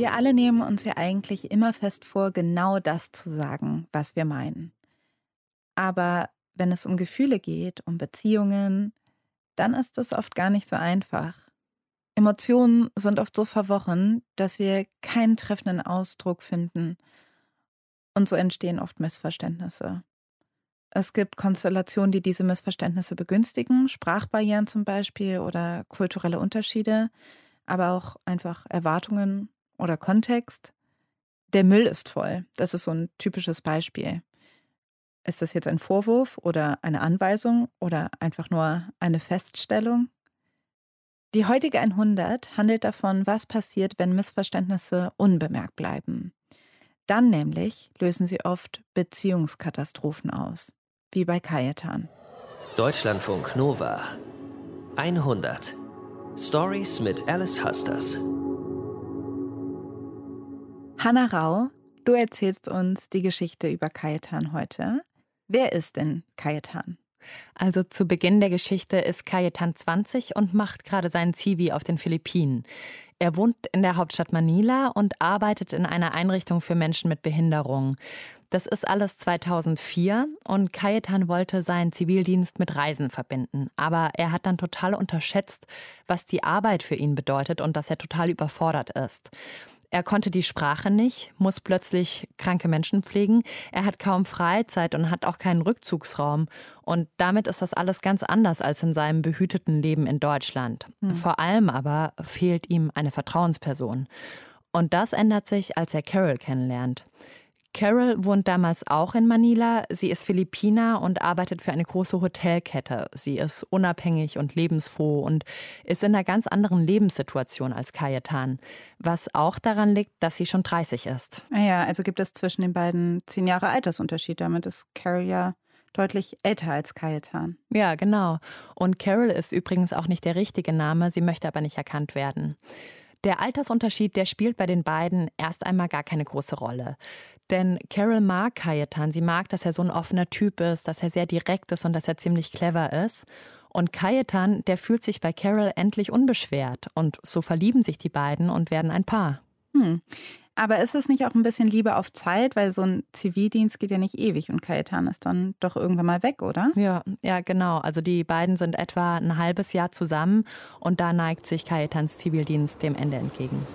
Wir alle nehmen uns ja eigentlich immer fest vor, genau das zu sagen, was wir meinen. Aber wenn es um Gefühle geht, um Beziehungen, dann ist es oft gar nicht so einfach. Emotionen sind oft so verworren, dass wir keinen treffenden Ausdruck finden. Und so entstehen oft Missverständnisse. Es gibt Konstellationen, die diese Missverständnisse begünstigen, Sprachbarrieren zum Beispiel oder kulturelle Unterschiede, aber auch einfach Erwartungen oder Kontext. Der Müll ist voll. Das ist so ein typisches Beispiel. Ist das jetzt ein Vorwurf oder eine Anweisung oder einfach nur eine Feststellung? Die heutige 100 handelt davon, was passiert, wenn Missverständnisse unbemerkt bleiben. Dann nämlich lösen sie oft Beziehungskatastrophen aus, wie bei Kajetan. Deutschlandfunk Nova 100 Stories mit Alice Husters. Hanna Rau, du erzählst uns die Geschichte über Kajetan heute. Wer ist denn Kajetan? Also zu Beginn der Geschichte ist Kajetan 20 und macht gerade seinen Zivi auf den Philippinen. Er wohnt in der Hauptstadt Manila und arbeitet in einer Einrichtung für Menschen mit Behinderung. Das ist alles 2004 und Kajetan wollte seinen Zivildienst mit Reisen verbinden. Aber er hat dann total unterschätzt, was die Arbeit für ihn bedeutet und dass er total überfordert ist. Er konnte die Sprache nicht, muss plötzlich kranke Menschen pflegen. Er hat kaum Freizeit und hat auch keinen Rückzugsraum. Und damit ist das alles ganz anders als in seinem behüteten Leben in Deutschland. Hm. Vor allem aber fehlt ihm eine Vertrauensperson. Und das ändert sich, als er Carol kennenlernt. Carol wohnt damals auch in Manila. Sie ist Philippiner und arbeitet für eine große Hotelkette. Sie ist unabhängig und lebensfroh und ist in einer ganz anderen Lebenssituation als Kajetan. Was auch daran liegt, dass sie schon 30 ist. Ah ja, also gibt es zwischen den beiden zehn Jahre Altersunterschied. Damit ist Carol ja deutlich älter als Kajetan. Ja, genau. Und Carol ist übrigens auch nicht der richtige Name. Sie möchte aber nicht erkannt werden. Der Altersunterschied, der spielt bei den beiden erst einmal gar keine große Rolle. Denn Carol mag Kajetan. Sie mag, dass er so ein offener Typ ist, dass er sehr direkt ist und dass er ziemlich clever ist. Und Kajetan, der fühlt sich bei Carol endlich unbeschwert. Und so verlieben sich die beiden und werden ein Paar. Hm. Aber ist es nicht auch ein bisschen Liebe auf Zeit, weil so ein Zivildienst geht ja nicht ewig und Kajetan ist dann doch irgendwann mal weg, oder? Ja, ja, genau. Also die beiden sind etwa ein halbes Jahr zusammen und da neigt sich Kajetans Zivildienst dem Ende entgegen.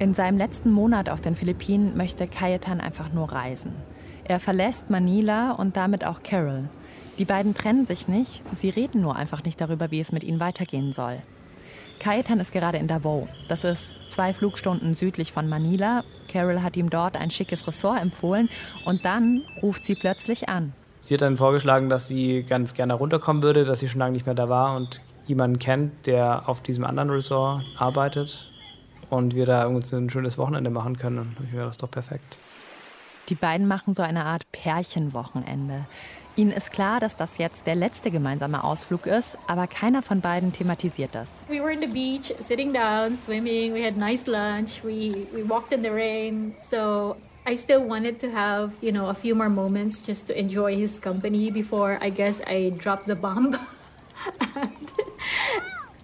In seinem letzten Monat auf den Philippinen möchte Kajetan einfach nur reisen. Er verlässt Manila und damit auch Carol. Die beiden trennen sich nicht, sie reden nur einfach nicht darüber, wie es mit ihnen weitergehen soll. Kajetan ist gerade in Davao. Das ist zwei Flugstunden südlich von Manila. Carol hat ihm dort ein schickes Ressort empfohlen und dann ruft sie plötzlich an. Sie hat dann vorgeschlagen, dass sie ganz gerne runterkommen würde, dass sie schon lange nicht mehr da war und jemanden kennt, der auf diesem anderen Ressort arbeitet und wir da irgendwie ein schönes Wochenende machen können. Und ich wäre das doch perfekt. Die beiden machen so eine Art Pärchenwochenende. Ihnen ist klar, dass das jetzt der letzte gemeinsame Ausflug ist, aber keiner von beiden thematisiert das. We were in the beach, sitting down, swimming. We had nice lunch. We we walked in the rain. So I still wanted to have, you know, a few more moments just to enjoy his company before I guess I dropped the bomb.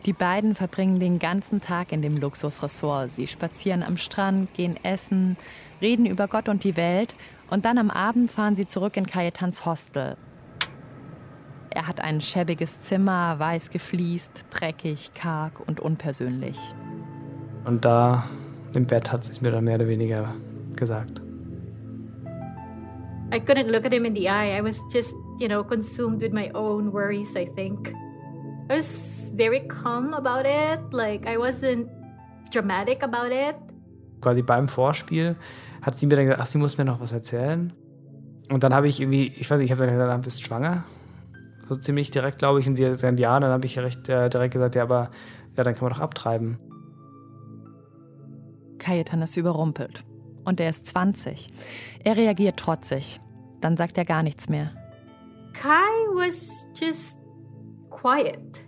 Die beiden verbringen den ganzen Tag in dem Luxusressort. Sie spazieren am Strand, gehen essen, reden über Gott und die Welt und dann am Abend fahren sie zurück in Cayetans Hostel. Er hat ein schäbiges Zimmer, weiß gefliest, dreckig, karg und unpersönlich. Und da im Bett hat sie es mir dann mehr oder weniger gesagt. I couldn't look at him in the eye. I was just, you know, consumed with my own worries, I think. I was very calm about it. Like I wasn't dramatic about it. Quasi beim Vorspiel hat sie mir dann gesagt, ach, sie muss mir noch was erzählen. Und dann habe ich irgendwie, ich weiß nicht, ich habe dann gesagt, bist du schwanger? So ziemlich direkt, glaube ich. Und sie hat gesagt, ja. dann habe ich recht äh, direkt gesagt, ja, aber ja, dann kann man doch abtreiben. Kajetan ist überrumpelt. Und er ist 20. Er reagiert trotzig. Dann sagt er gar nichts mehr. Kai was just quiet.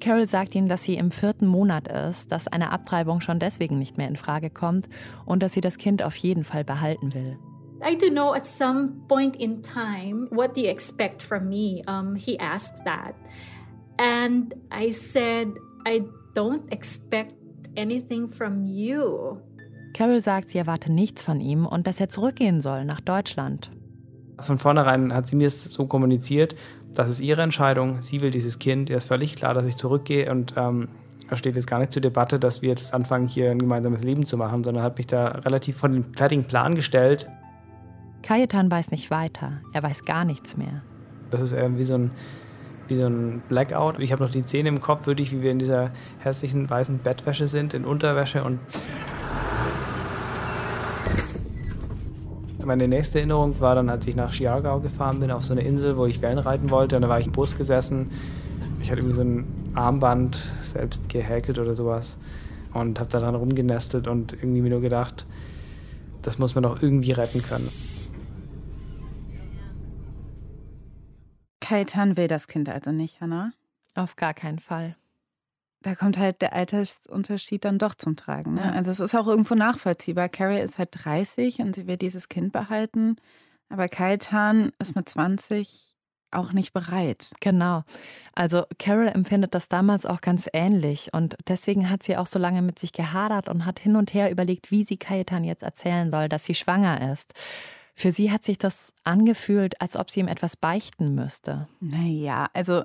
Carol sagt ihm, dass sie im vierten Monat ist, dass eine Abtreibung schon deswegen nicht mehr in Frage kommt und dass sie das Kind auf jeden Fall behalten will. I do know at some point in time what do you expect from me? Um, he asked that. And I said, I don't expect anything from you. Carol sagt, sie erwarte nichts von ihm und dass er zurückgehen soll nach Deutschland. Von vornherein hat sie mir es so kommuniziert, das ist ihre Entscheidung, sie will dieses Kind, ihr ist völlig klar, dass ich zurückgehe und ähm, da steht jetzt gar nicht zur Debatte, dass wir jetzt anfangen, hier ein gemeinsames Leben zu machen, sondern hat mich da relativ von dem fertigen Plan gestellt. Kajetan weiß nicht weiter, er weiß gar nichts mehr. Das ist irgendwie so ein, wie so ein Blackout. Ich habe noch die Szene im Kopf, wirklich, wie wir in dieser hässlichen weißen Bettwäsche sind, in Unterwäsche und Meine nächste Erinnerung war dann, als ich nach Chiargau gefahren bin, auf so eine Insel, wo ich Wellen reiten wollte. Und da war ich im Bus gesessen. Ich hatte irgendwie so ein Armband selbst gehäkelt oder sowas und habe da dran rumgenestelt und irgendwie mir nur gedacht, das muss man doch irgendwie retten können. Kaitan will das Kind also nicht, Hannah? Auf gar keinen Fall da kommt halt der Altersunterschied dann doch zum Tragen. Ne? Also es ist auch irgendwo nachvollziehbar. Carrie ist halt 30 und sie will dieses Kind behalten, aber Kaitan ist mit 20 auch nicht bereit. Genau. Also Carol empfindet das damals auch ganz ähnlich und deswegen hat sie auch so lange mit sich gehadert und hat hin und her überlegt, wie sie Kajetan jetzt erzählen soll, dass sie schwanger ist. Für sie hat sich das angefühlt, als ob sie ihm etwas beichten müsste. Naja, also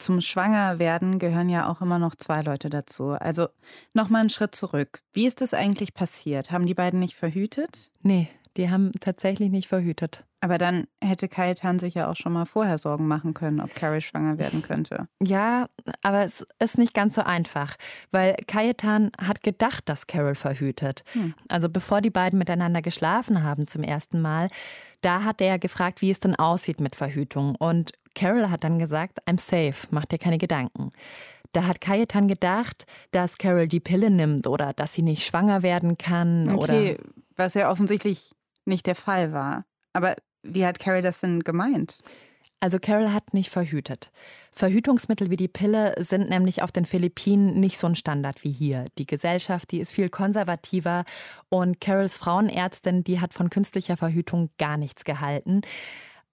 zum Schwangerwerden gehören ja auch immer noch zwei Leute dazu. Also nochmal einen Schritt zurück. Wie ist das eigentlich passiert? Haben die beiden nicht verhütet? Nee, die haben tatsächlich nicht verhütet. Aber dann hätte Kajetan sich ja auch schon mal vorher Sorgen machen können, ob Carrie schwanger werden könnte. Ja, aber es ist nicht ganz so einfach, weil Kajetan hat gedacht, dass Carol verhütet. Hm. Also bevor die beiden miteinander geschlafen haben zum ersten Mal, da hat er gefragt, wie es denn aussieht mit Verhütung. Und Carol hat dann gesagt, I'm safe, mach dir keine Gedanken. Da hat Kajetan gedacht, dass Carol die Pille nimmt oder dass sie nicht schwanger werden kann. Okay, was ja offensichtlich nicht der Fall war. Aber wie hat Carol das denn gemeint? Also Carol hat nicht verhütet. Verhütungsmittel wie die Pille sind nämlich auf den Philippinen nicht so ein Standard wie hier. Die Gesellschaft, die ist viel konservativer und Carols Frauenärztin, die hat von künstlicher Verhütung gar nichts gehalten.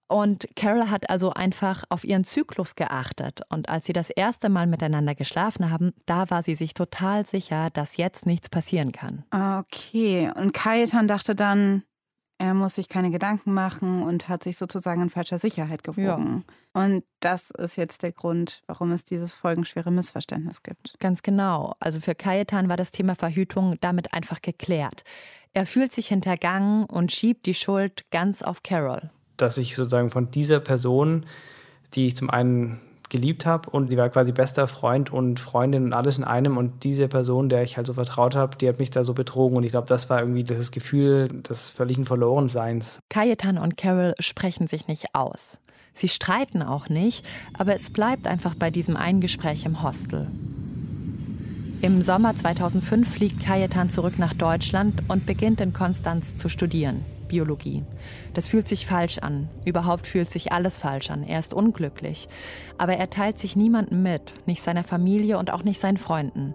Und Carol hat also einfach auf ihren Zyklus geachtet. Und als sie das erste Mal miteinander geschlafen haben, da war sie sich total sicher, dass jetzt nichts passieren kann. Okay. Und Kajetan dachte dann, er muss sich keine Gedanken machen und hat sich sozusagen in falscher Sicherheit gewogen. Ja. Und das ist jetzt der Grund, warum es dieses folgenschwere Missverständnis gibt. Ganz genau. Also für Kajetan war das Thema Verhütung damit einfach geklärt. Er fühlt sich hintergangen und schiebt die Schuld ganz auf Carol dass ich sozusagen von dieser Person, die ich zum einen geliebt habe und die war quasi bester Freund und Freundin und alles in einem und diese Person, der ich halt so vertraut habe, die hat mich da so betrogen und ich glaube, das war irgendwie das Gefühl des völligen Verlorenseins. Kajetan und Carol sprechen sich nicht aus. Sie streiten auch nicht, aber es bleibt einfach bei diesem einen Gespräch im Hostel. Im Sommer 2005 fliegt Kajetan zurück nach Deutschland und beginnt in Konstanz zu studieren. Biologie. Das fühlt sich falsch an. Überhaupt fühlt sich alles falsch an. Er ist unglücklich. Aber er teilt sich niemandem mit, nicht seiner Familie und auch nicht seinen Freunden.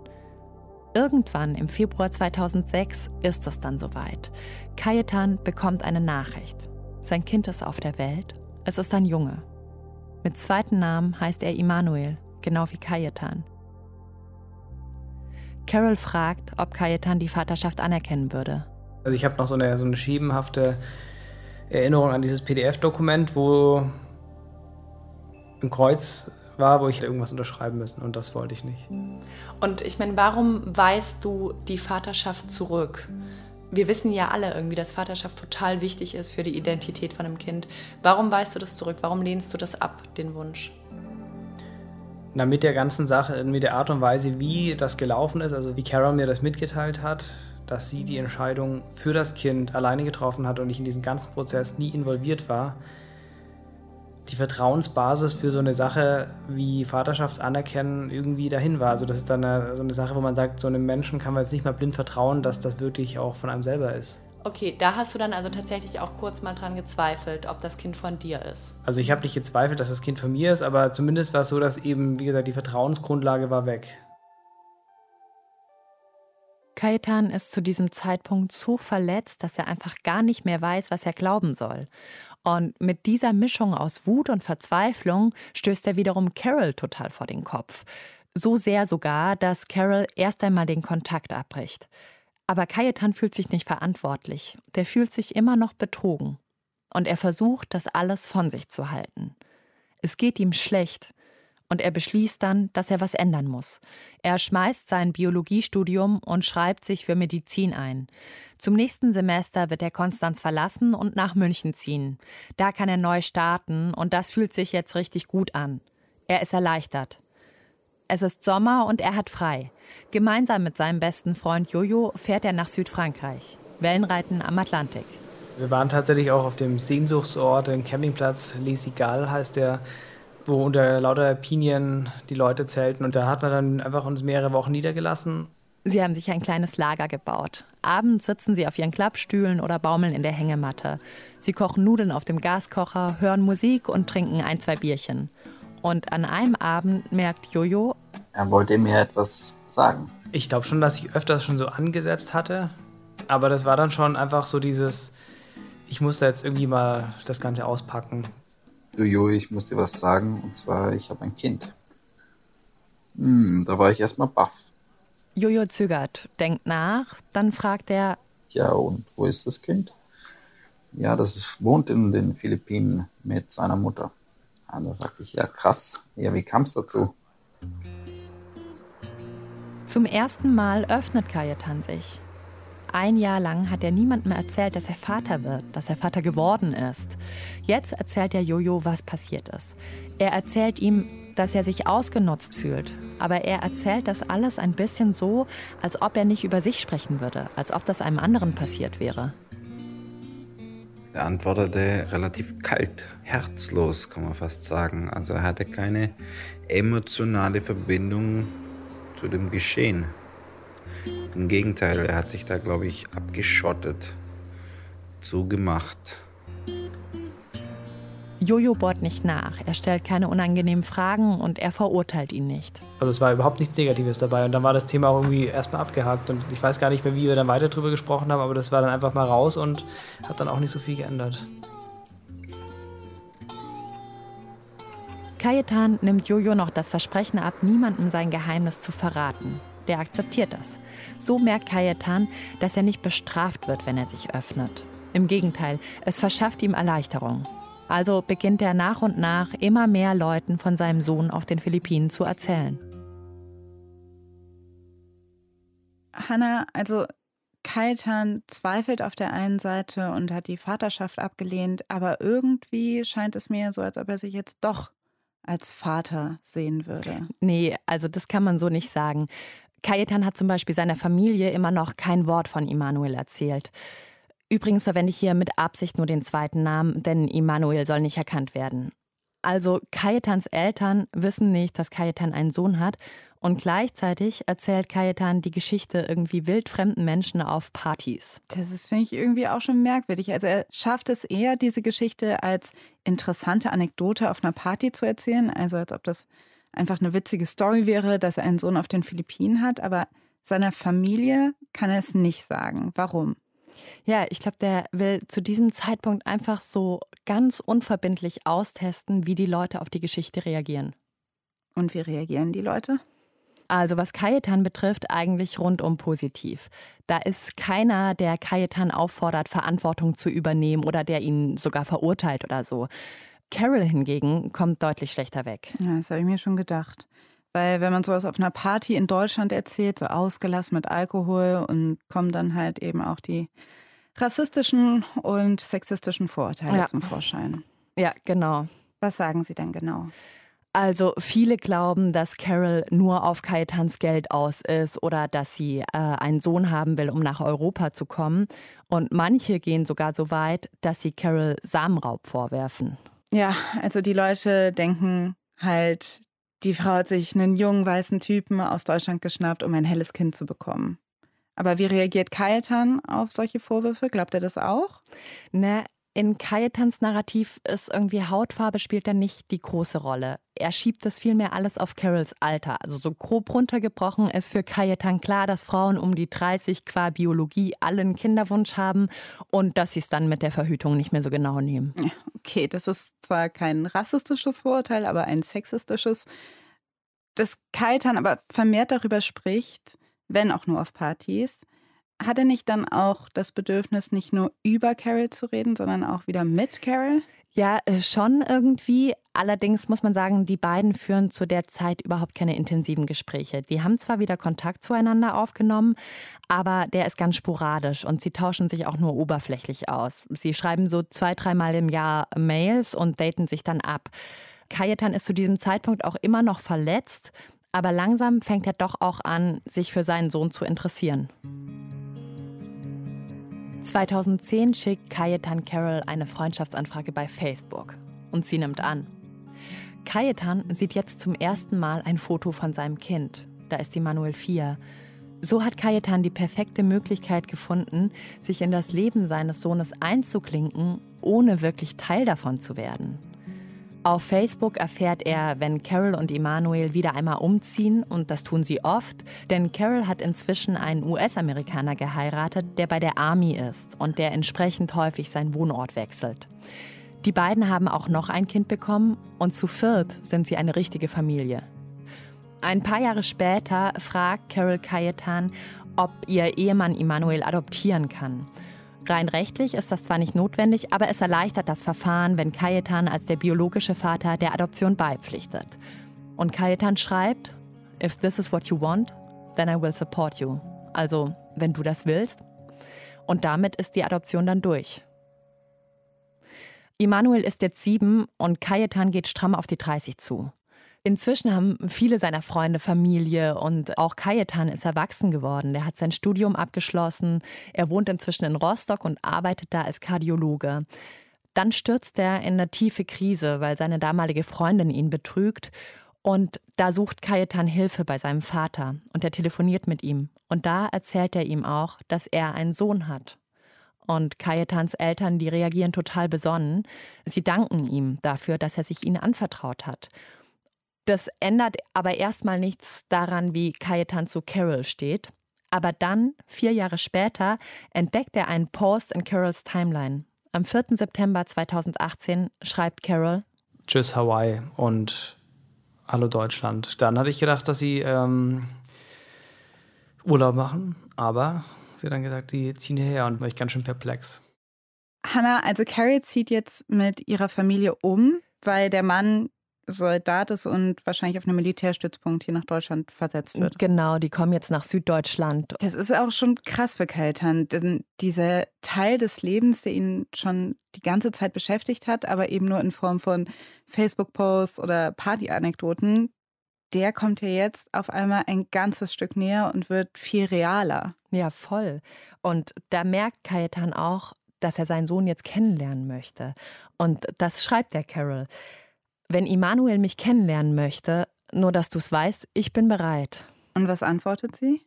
Irgendwann im Februar 2006 ist es dann soweit. Kajetan bekommt eine Nachricht. Sein Kind ist auf der Welt. Es ist ein Junge. Mit zweiten Namen heißt er Immanuel, genau wie Kajetan. Carol fragt, ob Kajetan die Vaterschaft anerkennen würde. Also ich habe noch so eine, so eine schiebenhafte Erinnerung an dieses PDF-Dokument, wo ein Kreuz war, wo ich irgendwas unterschreiben müssen und das wollte ich nicht. Und ich meine, warum weißt du die Vaterschaft zurück? Wir wissen ja alle irgendwie, dass Vaterschaft total wichtig ist für die Identität von einem Kind. Warum weißt du das zurück? Warum lehnst du das ab, den Wunsch? Na, mit der ganzen Sache, mit der Art und Weise, wie das gelaufen ist, also wie Carol mir das mitgeteilt hat, dass sie die Entscheidung für das Kind alleine getroffen hat und ich in diesen ganzen Prozess nie involviert war. Die Vertrauensbasis für so eine Sache wie Vaterschaft anerkennen irgendwie dahin war. Also das ist dann eine, so eine Sache, wo man sagt, so einem Menschen kann man jetzt nicht mal blind vertrauen, dass das wirklich auch von einem selber ist. Okay, da hast du dann also tatsächlich auch kurz mal dran gezweifelt, ob das Kind von dir ist. Also ich habe nicht gezweifelt, dass das Kind von mir ist, aber zumindest war es so, dass eben, wie gesagt, die Vertrauensgrundlage war weg. Kajetan ist zu diesem Zeitpunkt so verletzt, dass er einfach gar nicht mehr weiß, was er glauben soll. Und mit dieser Mischung aus Wut und Verzweiflung stößt er wiederum Carol total vor den Kopf. So sehr sogar, dass Carol erst einmal den Kontakt abbricht. Aber Kajetan fühlt sich nicht verantwortlich. Der fühlt sich immer noch betrogen. Und er versucht, das alles von sich zu halten. Es geht ihm schlecht. Und er beschließt dann, dass er was ändern muss. Er schmeißt sein Biologiestudium und schreibt sich für Medizin ein. Zum nächsten Semester wird er Konstanz verlassen und nach München ziehen. Da kann er neu starten und das fühlt sich jetzt richtig gut an. Er ist erleichtert. Es ist Sommer und er hat frei. Gemeinsam mit seinem besten Freund Jojo fährt er nach Südfrankreich. Wellenreiten am Atlantik. Wir waren tatsächlich auch auf dem Sehnsuchtsort, dem Campingplatz Les Cigales heißt der, wo unter lauter Pinien die Leute zelten. Und da hat man dann einfach uns mehrere Wochen niedergelassen. Sie haben sich ein kleines Lager gebaut. Abends sitzen sie auf ihren Klappstühlen oder baumeln in der Hängematte. Sie kochen Nudeln auf dem Gaskocher, hören Musik und trinken ein, zwei Bierchen. Und an einem Abend merkt Jojo, er wollte mir etwas sagen. Ich glaube schon, dass ich öfters schon so angesetzt hatte. Aber das war dann schon einfach so dieses, ich musste jetzt irgendwie mal das Ganze auspacken. Jojo, ich muss dir was sagen. Und zwar, ich habe ein Kind. Hm, da war ich erstmal baff. Jojo zögert, denkt nach, dann fragt er, ja, und wo ist das Kind? Ja, das ist, wohnt in den Philippinen mit seiner Mutter. Und da sagte ich, ja krass, ja, wie kam es dazu? Zum ersten Mal öffnet Kajetan sich. Ein Jahr lang hat er niemandem erzählt, dass er Vater wird, dass er Vater geworden ist. Jetzt erzählt er Jojo, was passiert ist. Er erzählt ihm, dass er sich ausgenutzt fühlt. Aber er erzählt das alles ein bisschen so, als ob er nicht über sich sprechen würde, als ob das einem anderen passiert wäre. Er antwortete relativ kalt, herzlos, kann man fast sagen. Also er hatte keine emotionale Verbindung zu dem Geschehen. Im Gegenteil, er hat sich da, glaube ich, abgeschottet, zugemacht. Jojo bohrt nicht nach, er stellt keine unangenehmen Fragen und er verurteilt ihn nicht. Also es war überhaupt nichts Negatives dabei und dann war das Thema auch irgendwie erstmal abgehakt und ich weiß gar nicht mehr, wie wir dann weiter drüber gesprochen haben, aber das war dann einfach mal raus und hat dann auch nicht so viel geändert. Kajetan nimmt Jojo noch das Versprechen ab, niemandem sein Geheimnis zu verraten. Der akzeptiert das. So merkt Kajetan, dass er nicht bestraft wird, wenn er sich öffnet. Im Gegenteil, es verschafft ihm Erleichterung. Also beginnt er nach und nach immer mehr Leuten von seinem Sohn auf den Philippinen zu erzählen. Hannah, also Kaitan zweifelt auf der einen Seite und hat die Vaterschaft abgelehnt, aber irgendwie scheint es mir so, als ob er sich jetzt doch als Vater sehen würde. Nee, also das kann man so nicht sagen. Kajetan hat zum Beispiel seiner Familie immer noch kein Wort von Immanuel erzählt. Übrigens verwende ich hier mit Absicht nur den zweiten Namen, denn Immanuel soll nicht erkannt werden. Also Kajetans Eltern wissen nicht, dass Kajetan einen Sohn hat und gleichzeitig erzählt Kajetan die Geschichte irgendwie wildfremden Menschen auf Partys. Das ist, finde ich, irgendwie auch schon merkwürdig. Also er schafft es eher, diese Geschichte als interessante Anekdote auf einer Party zu erzählen, also als ob das einfach eine witzige Story wäre, dass er einen Sohn auf den Philippinen hat, aber seiner Familie kann er es nicht sagen. Warum? Ja, ich glaube, der will zu diesem Zeitpunkt einfach so ganz unverbindlich austesten, wie die Leute auf die Geschichte reagieren. Und wie reagieren die Leute? Also was Kajetan betrifft, eigentlich rundum positiv. Da ist keiner, der Kajetan auffordert, Verantwortung zu übernehmen oder der ihn sogar verurteilt oder so. Carol hingegen kommt deutlich schlechter weg. Ja, das habe ich mir schon gedacht. Weil wenn man sowas auf einer Party in Deutschland erzählt, so ausgelassen mit Alkohol und kommen dann halt eben auch die rassistischen und sexistischen Vorurteile ja. zum Vorschein. Ja, genau. Was sagen Sie denn genau? Also viele glauben, dass Carol nur auf Kajetans Geld aus ist oder dass sie äh, einen Sohn haben will, um nach Europa zu kommen. Und manche gehen sogar so weit, dass sie Carol Samenraub vorwerfen. Ja, also die Leute denken halt, die Frau hat sich einen jungen weißen Typen aus Deutschland geschnappt, um ein helles Kind zu bekommen. Aber wie reagiert Kajetan auf solche Vorwürfe? Glaubt er das auch? Ne, in Kajetans Narrativ ist irgendwie Hautfarbe spielt da nicht die große Rolle. Er schiebt das vielmehr alles auf Carols Alter. Also so grob runtergebrochen ist für Kajetan klar, dass Frauen um die 30 qua Biologie allen Kinderwunsch haben und dass sie es dann mit der Verhütung nicht mehr so genau nehmen. Okay, das ist zwar kein rassistisches Vorurteil, aber ein sexistisches. dass Kaitan aber vermehrt darüber spricht, wenn auch nur auf Partys, hat er nicht dann auch das Bedürfnis, nicht nur über Carol zu reden, sondern auch wieder mit Carol? Ja, äh, schon irgendwie. Allerdings muss man sagen, die beiden führen zu der Zeit überhaupt keine intensiven Gespräche. Die haben zwar wieder Kontakt zueinander aufgenommen, aber der ist ganz sporadisch und sie tauschen sich auch nur oberflächlich aus. Sie schreiben so zwei, dreimal im Jahr Mails und daten sich dann ab. Kajetan ist zu diesem Zeitpunkt auch immer noch verletzt, aber langsam fängt er doch auch an, sich für seinen Sohn zu interessieren. 2010 schickt Kajetan Carol eine Freundschaftsanfrage bei Facebook und sie nimmt an. Kajetan sieht jetzt zum ersten Mal ein Foto von seinem Kind. Da ist die Manuel 4. So hat Kajetan die perfekte Möglichkeit gefunden, sich in das Leben seines Sohnes einzuklinken, ohne wirklich Teil davon zu werden. Auf Facebook erfährt er, wenn Carol und Emanuel wieder einmal umziehen, und das tun sie oft, denn Carol hat inzwischen einen US-Amerikaner geheiratet, der bei der Army ist und der entsprechend häufig seinen Wohnort wechselt. Die beiden haben auch noch ein Kind bekommen und zu viert sind sie eine richtige Familie. Ein paar Jahre später fragt Carol Cayetan, ob ihr Ehemann Emanuel adoptieren kann. Rein rechtlich ist das zwar nicht notwendig, aber es erleichtert das Verfahren, wenn Kajetan als der biologische Vater der Adoption beipflichtet. Und Kajetan schreibt, If this is what you want, then I will support you. Also, wenn du das willst. Und damit ist die Adoption dann durch. Immanuel ist jetzt sieben und Kajetan geht stramm auf die 30 zu. Inzwischen haben viele seiner Freunde Familie und auch Kajetan ist erwachsen geworden. Der hat sein Studium abgeschlossen. Er wohnt inzwischen in Rostock und arbeitet da als Kardiologe. Dann stürzt er in eine tiefe Krise, weil seine damalige Freundin ihn betrügt. Und da sucht Kajetan Hilfe bei seinem Vater und er telefoniert mit ihm. Und da erzählt er ihm auch, dass er einen Sohn hat. Und Kajetans Eltern, die reagieren total besonnen. Sie danken ihm dafür, dass er sich ihnen anvertraut hat. Das ändert aber erstmal nichts daran, wie Cayetan zu Carol steht. Aber dann, vier Jahre später, entdeckt er einen Post in Carols Timeline. Am 4. September 2018 schreibt Carol: Tschüss Hawaii und Hallo Deutschland. Dann hatte ich gedacht, dass sie ähm, Urlaub machen, aber sie hat dann gesagt, die ziehen hierher und war ich ganz schön perplex. Hannah, also Carol zieht jetzt mit ihrer Familie um, weil der Mann Soldat ist und wahrscheinlich auf einem Militärstützpunkt hier nach Deutschland versetzt wird. Genau, die kommen jetzt nach Süddeutschland. Das ist auch schon krass für Keltern, denn dieser Teil des Lebens, der ihn schon die ganze Zeit beschäftigt hat, aber eben nur in Form von Facebook-Posts oder Party-Anekdoten, der kommt ja jetzt auf einmal ein ganzes Stück näher und wird viel realer. Ja, voll. Und da merkt Kajetan auch, dass er seinen Sohn jetzt kennenlernen möchte. Und das schreibt der Carol. Wenn Immanuel mich kennenlernen möchte, nur dass du es weißt, ich bin bereit. Und was antwortet sie?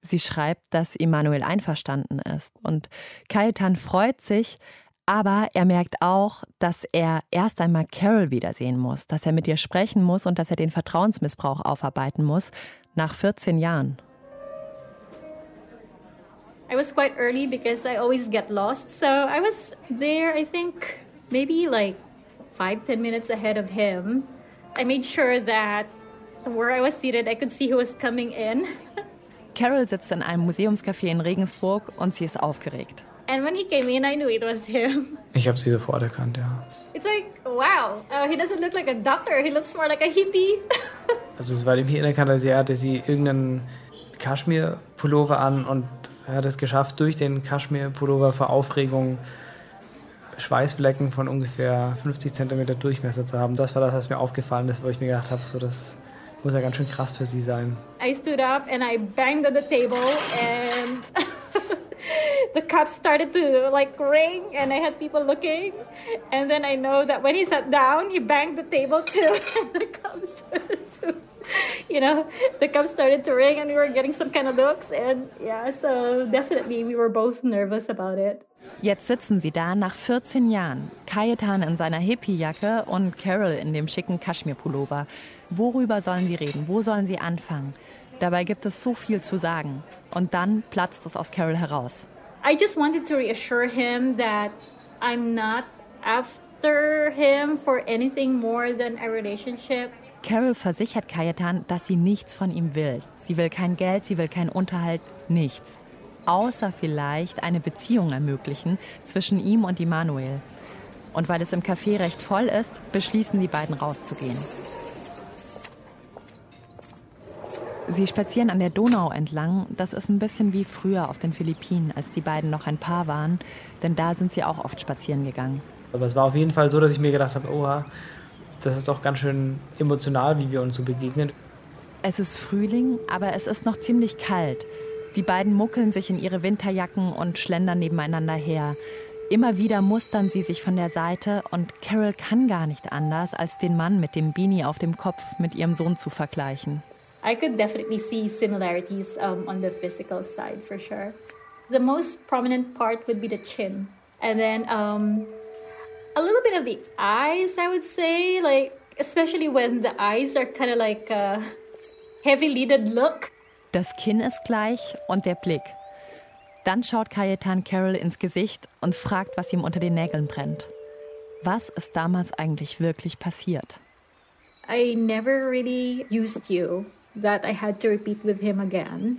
Sie schreibt, dass Immanuel einverstanden ist. Und Kajetan freut sich, aber er merkt auch, dass er erst einmal Carol wiedersehen muss, dass er mit ihr sprechen muss und dass er den Vertrauensmissbrauch aufarbeiten muss, nach 14 Jahren. I was quite early because I always get lost. So I was there, I think, maybe like five, ten minutes ahead of him. I made sure that where I was seated, I could see who was coming in. Carol sitzt in einem Museumscafé in Regensburg und sie ist aufgeregt. And when he came in, I knew it was him. Ich habe sie sofort erkannt, ja. It's like, wow, uh, he doesn't look like a doctor, he looks more like a hippie. also es war dem hier erkannt, als er hatte sie irgendeinen Kaschmir-Pullover an und er hat es geschafft, durch den Kaschmir-Pullover vor Aufregung Schweißflecken von ungefähr 50 cm Durchmesser zu haben. Das war das, was mir aufgefallen ist, wo ich mir gedacht habe, so das muss ja ganz schön krass für sie sein. I stood up and I banged on the table and the cups started to like ring and I had people looking and then I know that when he sat down he banged the table too and the cups started to you know the cups started to ring and we were getting some kind of looks and yeah so definitely we were both nervous about it. Jetzt sitzen sie da nach 14 Jahren. Kajetan in seiner Hippie-Jacke und Carol in dem schicken Kaschmir-Pullover. Worüber sollen sie reden? Wo sollen sie anfangen? Dabei gibt es so viel zu sagen. Und dann platzt es aus Carol heraus. I just wanted to reassure him that I'm not after him for anything more than a relationship. Carol versichert Kajetan, dass sie nichts von ihm will. Sie will kein Geld, sie will keinen Unterhalt, nichts. Außer vielleicht eine Beziehung ermöglichen zwischen ihm und Immanuel. Und weil es im Café recht voll ist, beschließen die beiden rauszugehen. Sie spazieren an der Donau entlang. Das ist ein bisschen wie früher auf den Philippinen, als die beiden noch ein Paar waren. Denn da sind sie auch oft spazieren gegangen. Aber es war auf jeden Fall so, dass ich mir gedacht habe, oha, das ist doch ganz schön emotional, wie wir uns so begegnen. Es ist Frühling, aber es ist noch ziemlich kalt. Die beiden muckeln sich in ihre Winterjacken und schlendern nebeneinander her. Immer wieder mustern sie sich von der Seite und Carol kann gar nicht anders, als den Mann mit dem Beanie auf dem Kopf mit ihrem Sohn zu vergleichen. I could definitely see similarities um, on the physical side for sure. The most prominent part would be the chin, and then um, a little bit of the eyes. I would say, like especially when the eyes are kind of like a heavy-lidded look. Das Kinn ist gleich und der Blick. Dann schaut Cayetan Carol ins Gesicht und fragt, was ihm unter den Nägeln brennt. Was ist damals eigentlich wirklich passiert? I never really used you. that I had to repeat with him again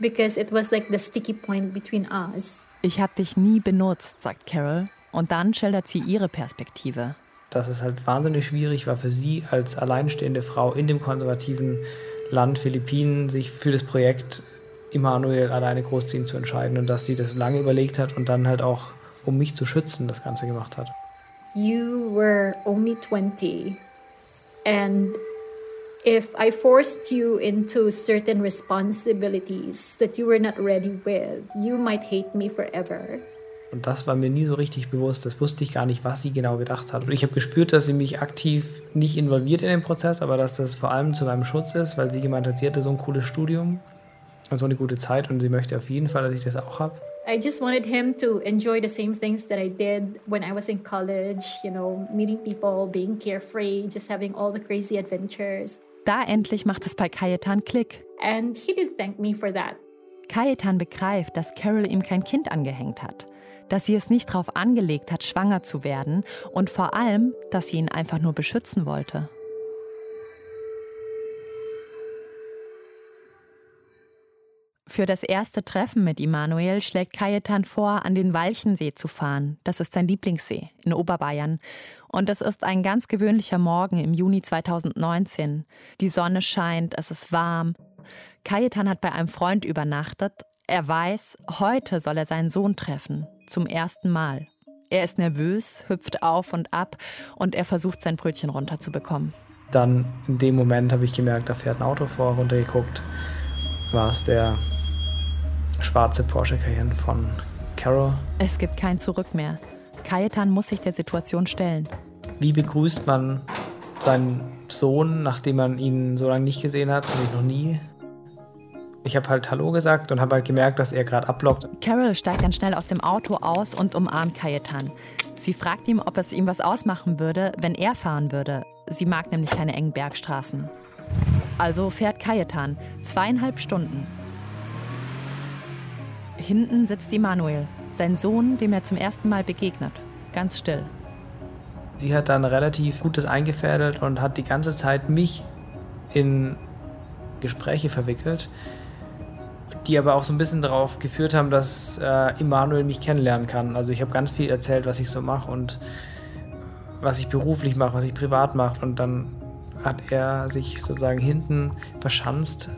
because it was like the sticky point between us. Ich habe dich nie benutzt, sagt Carol, und dann schildert sie ihre Perspektive. Dass es halt wahnsinnig schwierig war für sie als alleinstehende Frau in dem konservativen Land Philippinen, sich für das Projekt Immanuel alleine großziehen zu entscheiden und dass sie das lange überlegt hat und dann halt auch, um mich zu schützen, das Ganze gemacht hat. You were only 20 and if I forced you into certain responsibilities that you were not ready with, you might hate me forever. Und das war mir nie so richtig bewusst. Das wusste ich gar nicht, was sie genau gedacht hat. Und ich habe gespürt, dass sie mich aktiv nicht involviert in den Prozess, aber dass das vor allem zu meinem Schutz ist, weil sie gemeint hat, sie hatte so ein cooles Studium und so eine gute Zeit und sie möchte auf jeden Fall, dass ich das auch habe. I just wanted him to enjoy the same things that I did when I was in college, you know, meeting people, being carefree, just having all the crazy adventures. Da endlich macht es bei Cayetan Klick. And he did thank me for that. Cayetan begreift, dass Carol ihm kein Kind angehängt hat, dass sie es nicht darauf angelegt hat, schwanger zu werden und vor allem, dass sie ihn einfach nur beschützen wollte. Für das erste Treffen mit Immanuel schlägt Cayetan vor, an den Walchensee zu fahren. Das ist sein Lieblingssee in Oberbayern. Und es ist ein ganz gewöhnlicher Morgen im Juni 2019. Die Sonne scheint, es ist warm. Cayetan hat bei einem Freund übernachtet. Er weiß, heute soll er seinen Sohn treffen. Zum ersten Mal. Er ist nervös, hüpft auf und ab und er versucht, sein Brötchen runterzubekommen. Dann in dem Moment habe ich gemerkt, da fährt ein Auto vor, runtergeguckt. War es der schwarze Porsche Cayenne von Carol. Es gibt kein Zurück mehr. Cayetan muss sich der Situation stellen. Wie begrüßt man seinen Sohn, nachdem man ihn so lange nicht gesehen hat? Nämlich noch nie. Ich habe halt Hallo gesagt und habe halt gemerkt, dass er gerade abblockt. Carol steigt dann schnell aus dem Auto aus und umarmt Cayetan. Sie fragt ihm, ob es ihm was ausmachen würde, wenn er fahren würde. Sie mag nämlich keine engen Bergstraßen. Also fährt Cayetan zweieinhalb Stunden Hinten sitzt Immanuel, sein Sohn, dem er zum ersten Mal begegnet. Ganz still. Sie hat dann relativ Gutes eingefädelt und hat die ganze Zeit mich in Gespräche verwickelt, die aber auch so ein bisschen darauf geführt haben, dass äh, Immanuel mich kennenlernen kann. Also ich habe ganz viel erzählt, was ich so mache und was ich beruflich mache, was ich privat mache. Und dann hat er sich sozusagen hinten verschanzt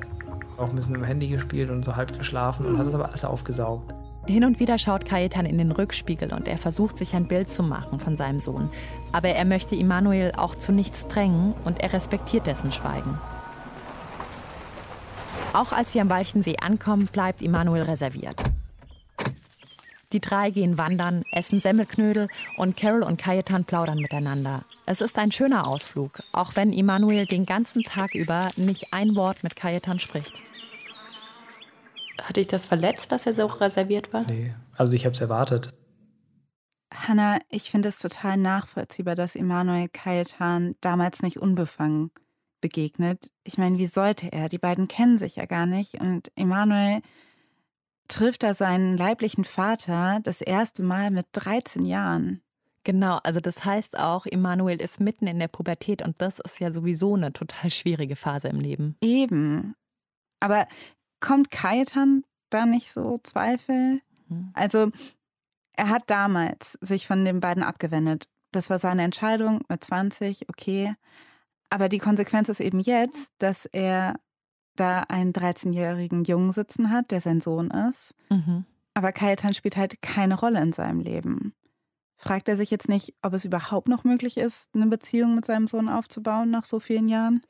auch ein bisschen im Handy gespielt und so halb geschlafen und hat das aber alles aufgesaugt. Hin und wieder schaut Kajetan in den Rückspiegel und er versucht sich ein Bild zu machen von seinem Sohn. Aber er möchte Immanuel auch zu nichts drängen und er respektiert dessen Schweigen. Auch als sie am Walchensee ankommen, bleibt Immanuel reserviert. Die drei gehen wandern, essen Semmelknödel und Carol und Kajetan plaudern miteinander. Es ist ein schöner Ausflug, auch wenn Immanuel den ganzen Tag über nicht ein Wort mit Kajetan spricht. Hat dich das verletzt, dass er so reserviert war? Nee, also ich habe es erwartet. Hanna, ich finde es total nachvollziehbar, dass Immanuel Kajetan damals nicht unbefangen begegnet. Ich meine, wie sollte er? Die beiden kennen sich ja gar nicht und Immanuel trifft er seinen leiblichen Vater das erste Mal mit 13 Jahren. Genau, also das heißt auch, Emanuel ist mitten in der Pubertät und das ist ja sowieso eine total schwierige Phase im Leben. Eben. Aber kommt Kajetan da nicht so Zweifel? Hm. Also, er hat damals sich von den beiden abgewendet. Das war seine Entscheidung mit 20, okay. Aber die Konsequenz ist eben jetzt, dass er da einen 13-jährigen Jungen sitzen hat, der sein Sohn ist. Mhm. Aber Kajetan spielt halt keine Rolle in seinem Leben. Fragt er sich jetzt nicht, ob es überhaupt noch möglich ist, eine Beziehung mit seinem Sohn aufzubauen nach so vielen Jahren?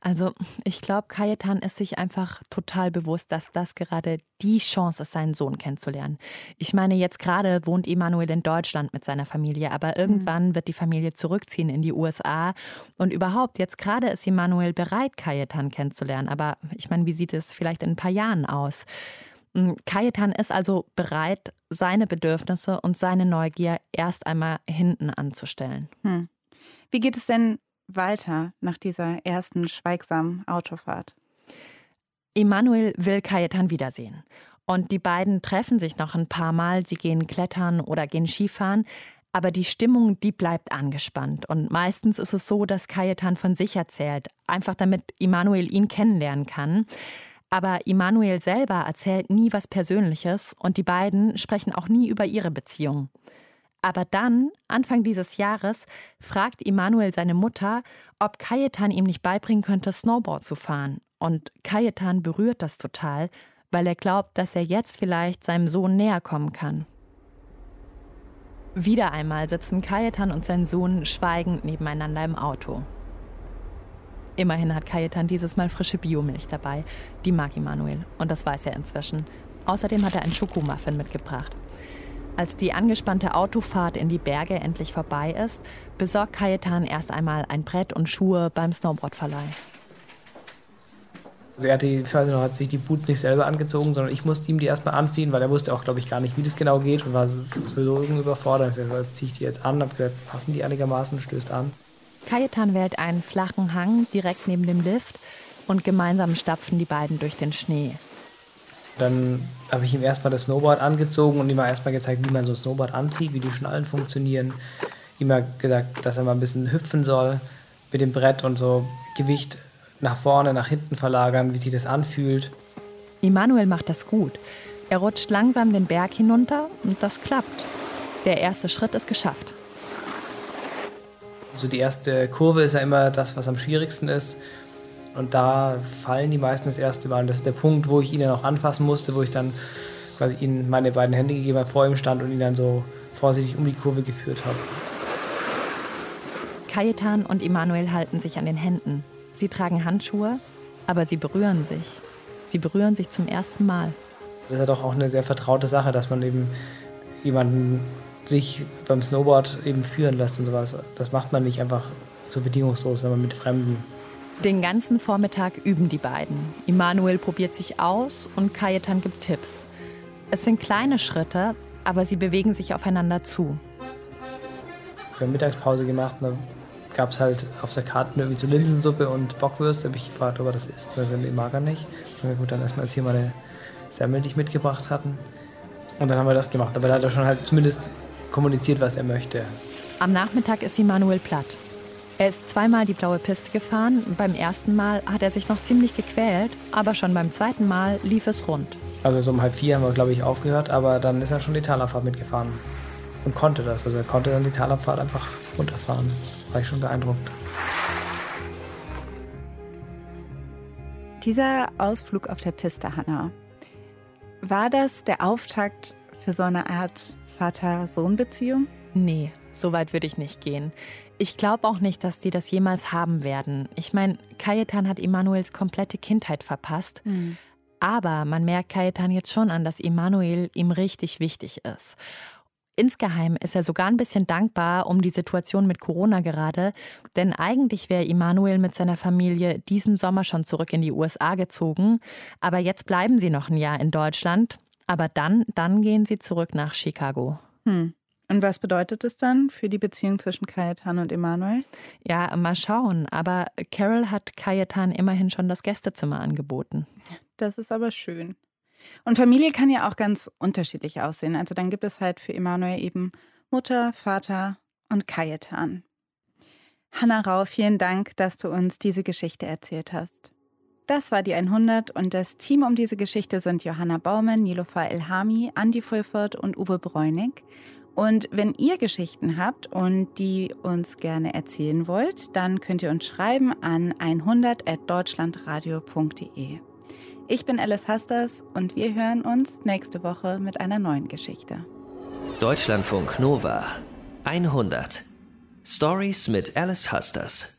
Also, ich glaube, Kajetan ist sich einfach total bewusst, dass das gerade die Chance ist, seinen Sohn kennenzulernen. Ich meine, jetzt gerade wohnt Emanuel in Deutschland mit seiner Familie, aber mhm. irgendwann wird die Familie zurückziehen in die USA. Und überhaupt, jetzt gerade ist Emanuel bereit, Kajetan kennenzulernen. Aber ich meine, wie sieht es vielleicht in ein paar Jahren aus? Kajetan ist also bereit, seine Bedürfnisse und seine Neugier erst einmal hinten anzustellen. Hm. Wie geht es denn weiter nach dieser ersten schweigsamen Autofahrt? Emanuel will Kajetan wiedersehen. Und die beiden treffen sich noch ein paar Mal. Sie gehen klettern oder gehen Skifahren. Aber die Stimmung, die bleibt angespannt. Und meistens ist es so, dass Kajetan von sich erzählt, einfach damit Emanuel ihn kennenlernen kann. Aber Immanuel selber erzählt nie was Persönliches und die beiden sprechen auch nie über ihre Beziehung. Aber dann, Anfang dieses Jahres, fragt Immanuel seine Mutter, ob Kajetan ihm nicht beibringen könnte, Snowboard zu fahren. Und Kajetan berührt das total, weil er glaubt, dass er jetzt vielleicht seinem Sohn näher kommen kann. Wieder einmal sitzen Kajetan und sein Sohn schweigend nebeneinander im Auto. Immerhin hat Kajetan dieses Mal frische Biomilch dabei. Die mag Immanuel und das weiß er inzwischen. Außerdem hat er einen Schokomuffin mitgebracht. Als die angespannte Autofahrt in die Berge endlich vorbei ist, besorgt Kajetan erst einmal ein Brett und Schuhe beim Snowboardverleih. Also er hat, die, ich weiß noch, hat sich die Boots nicht selber angezogen, sondern ich musste ihm die erstmal anziehen, weil er wusste auch, glaube ich, gar nicht, wie das genau geht und war sowieso überfordert. Ich habe gesagt, jetzt ziehe ich die jetzt an, habe gesagt, passen die einigermaßen, stößt an. Kajetan wählt einen flachen Hang direkt neben dem Lift und gemeinsam stapfen die beiden durch den Schnee. Dann habe ich ihm erstmal das Snowboard angezogen und ihm erstmal gezeigt, wie man so ein Snowboard anzieht, wie die Schnallen funktionieren. Ihm gesagt, dass er mal ein bisschen hüpfen soll mit dem Brett und so Gewicht nach vorne, nach hinten verlagern, wie sich das anfühlt. Immanuel macht das gut. Er rutscht langsam den Berg hinunter und das klappt. Der erste Schritt ist geschafft. So die erste Kurve ist ja immer das, was am schwierigsten ist. Und da fallen die meisten das erste Mal. Und das ist der Punkt, wo ich ihn dann auch anfassen musste, wo ich dann quasi ihm meine beiden Hände gegeben habe, vor ihm stand und ihn dann so vorsichtig um die Kurve geführt habe. Kajetan und Emanuel halten sich an den Händen. Sie tragen Handschuhe, aber sie berühren sich. Sie berühren sich zum ersten Mal. Das ist ja doch auch eine sehr vertraute Sache, dass man eben jemanden sich beim Snowboard eben führen lässt und sowas. Das macht man nicht einfach so bedingungslos, sondern mit Fremden. Den ganzen Vormittag üben die beiden. Immanuel probiert sich aus und Kajetan gibt Tipps. Es sind kleine Schritte, aber sie bewegen sich aufeinander zu. Wir haben Mittagspause gemacht und da gab es halt auf der Karte irgendwie so Linsensuppe und Bockwürste. Da habe ich gefragt, ob er das isst, weil er mag er nicht. Na gut, dann erstmal jetzt hier mal eine Semmel, die ich mitgebracht hatten. Und dann haben wir das gemacht. Aber da hat er schon halt zumindest kommuniziert, was er möchte. Am Nachmittag ist Immanuel platt. Er ist zweimal die blaue Piste gefahren. Beim ersten Mal hat er sich noch ziemlich gequält, aber schon beim zweiten Mal lief es rund. Also so um halb vier haben wir, glaube ich, aufgehört, aber dann ist er schon die Talabfahrt mitgefahren und konnte das. Also er konnte dann die Talabfahrt einfach runterfahren. War ich schon beeindruckt. Dieser Ausflug auf der Piste, Hannah, war das der Auftakt für so eine Art Vater-Sohn-Beziehung? Nee, so weit würde ich nicht gehen. Ich glaube auch nicht, dass die das jemals haben werden. Ich meine, Kajetan hat Emanuels komplette Kindheit verpasst. Mhm. Aber man merkt Kajetan jetzt schon an, dass Emanuel ihm richtig wichtig ist. Insgeheim ist er sogar ein bisschen dankbar um die Situation mit Corona gerade, denn eigentlich wäre Emanuel mit seiner Familie diesen Sommer schon zurück in die USA gezogen, aber jetzt bleiben sie noch ein Jahr in Deutschland aber dann, dann gehen sie zurück nach Chicago. Hm. Und was bedeutet es dann für die Beziehung zwischen Kajetan und Emanuel? Ja, mal schauen. Aber Carol hat Kajetan immerhin schon das Gästezimmer angeboten. Das ist aber schön. Und Familie kann ja auch ganz unterschiedlich aussehen. Also dann gibt es halt für Emanuel eben Mutter, Vater und Kajetan. Hanna Rau, vielen Dank, dass du uns diese Geschichte erzählt hast. Das war die 100 und das Team um diese Geschichte sind Johanna Baumann, Nilofa Elhami, Andi Fulford und Uwe Bräunig. Und wenn ihr Geschichten habt und die uns gerne erzählen wollt, dann könnt ihr uns schreiben an 100.deutschlandradio.de. Ich bin Alice Hasters und wir hören uns nächste Woche mit einer neuen Geschichte. Deutschlandfunk Nova 100 Stories mit Alice Hasters.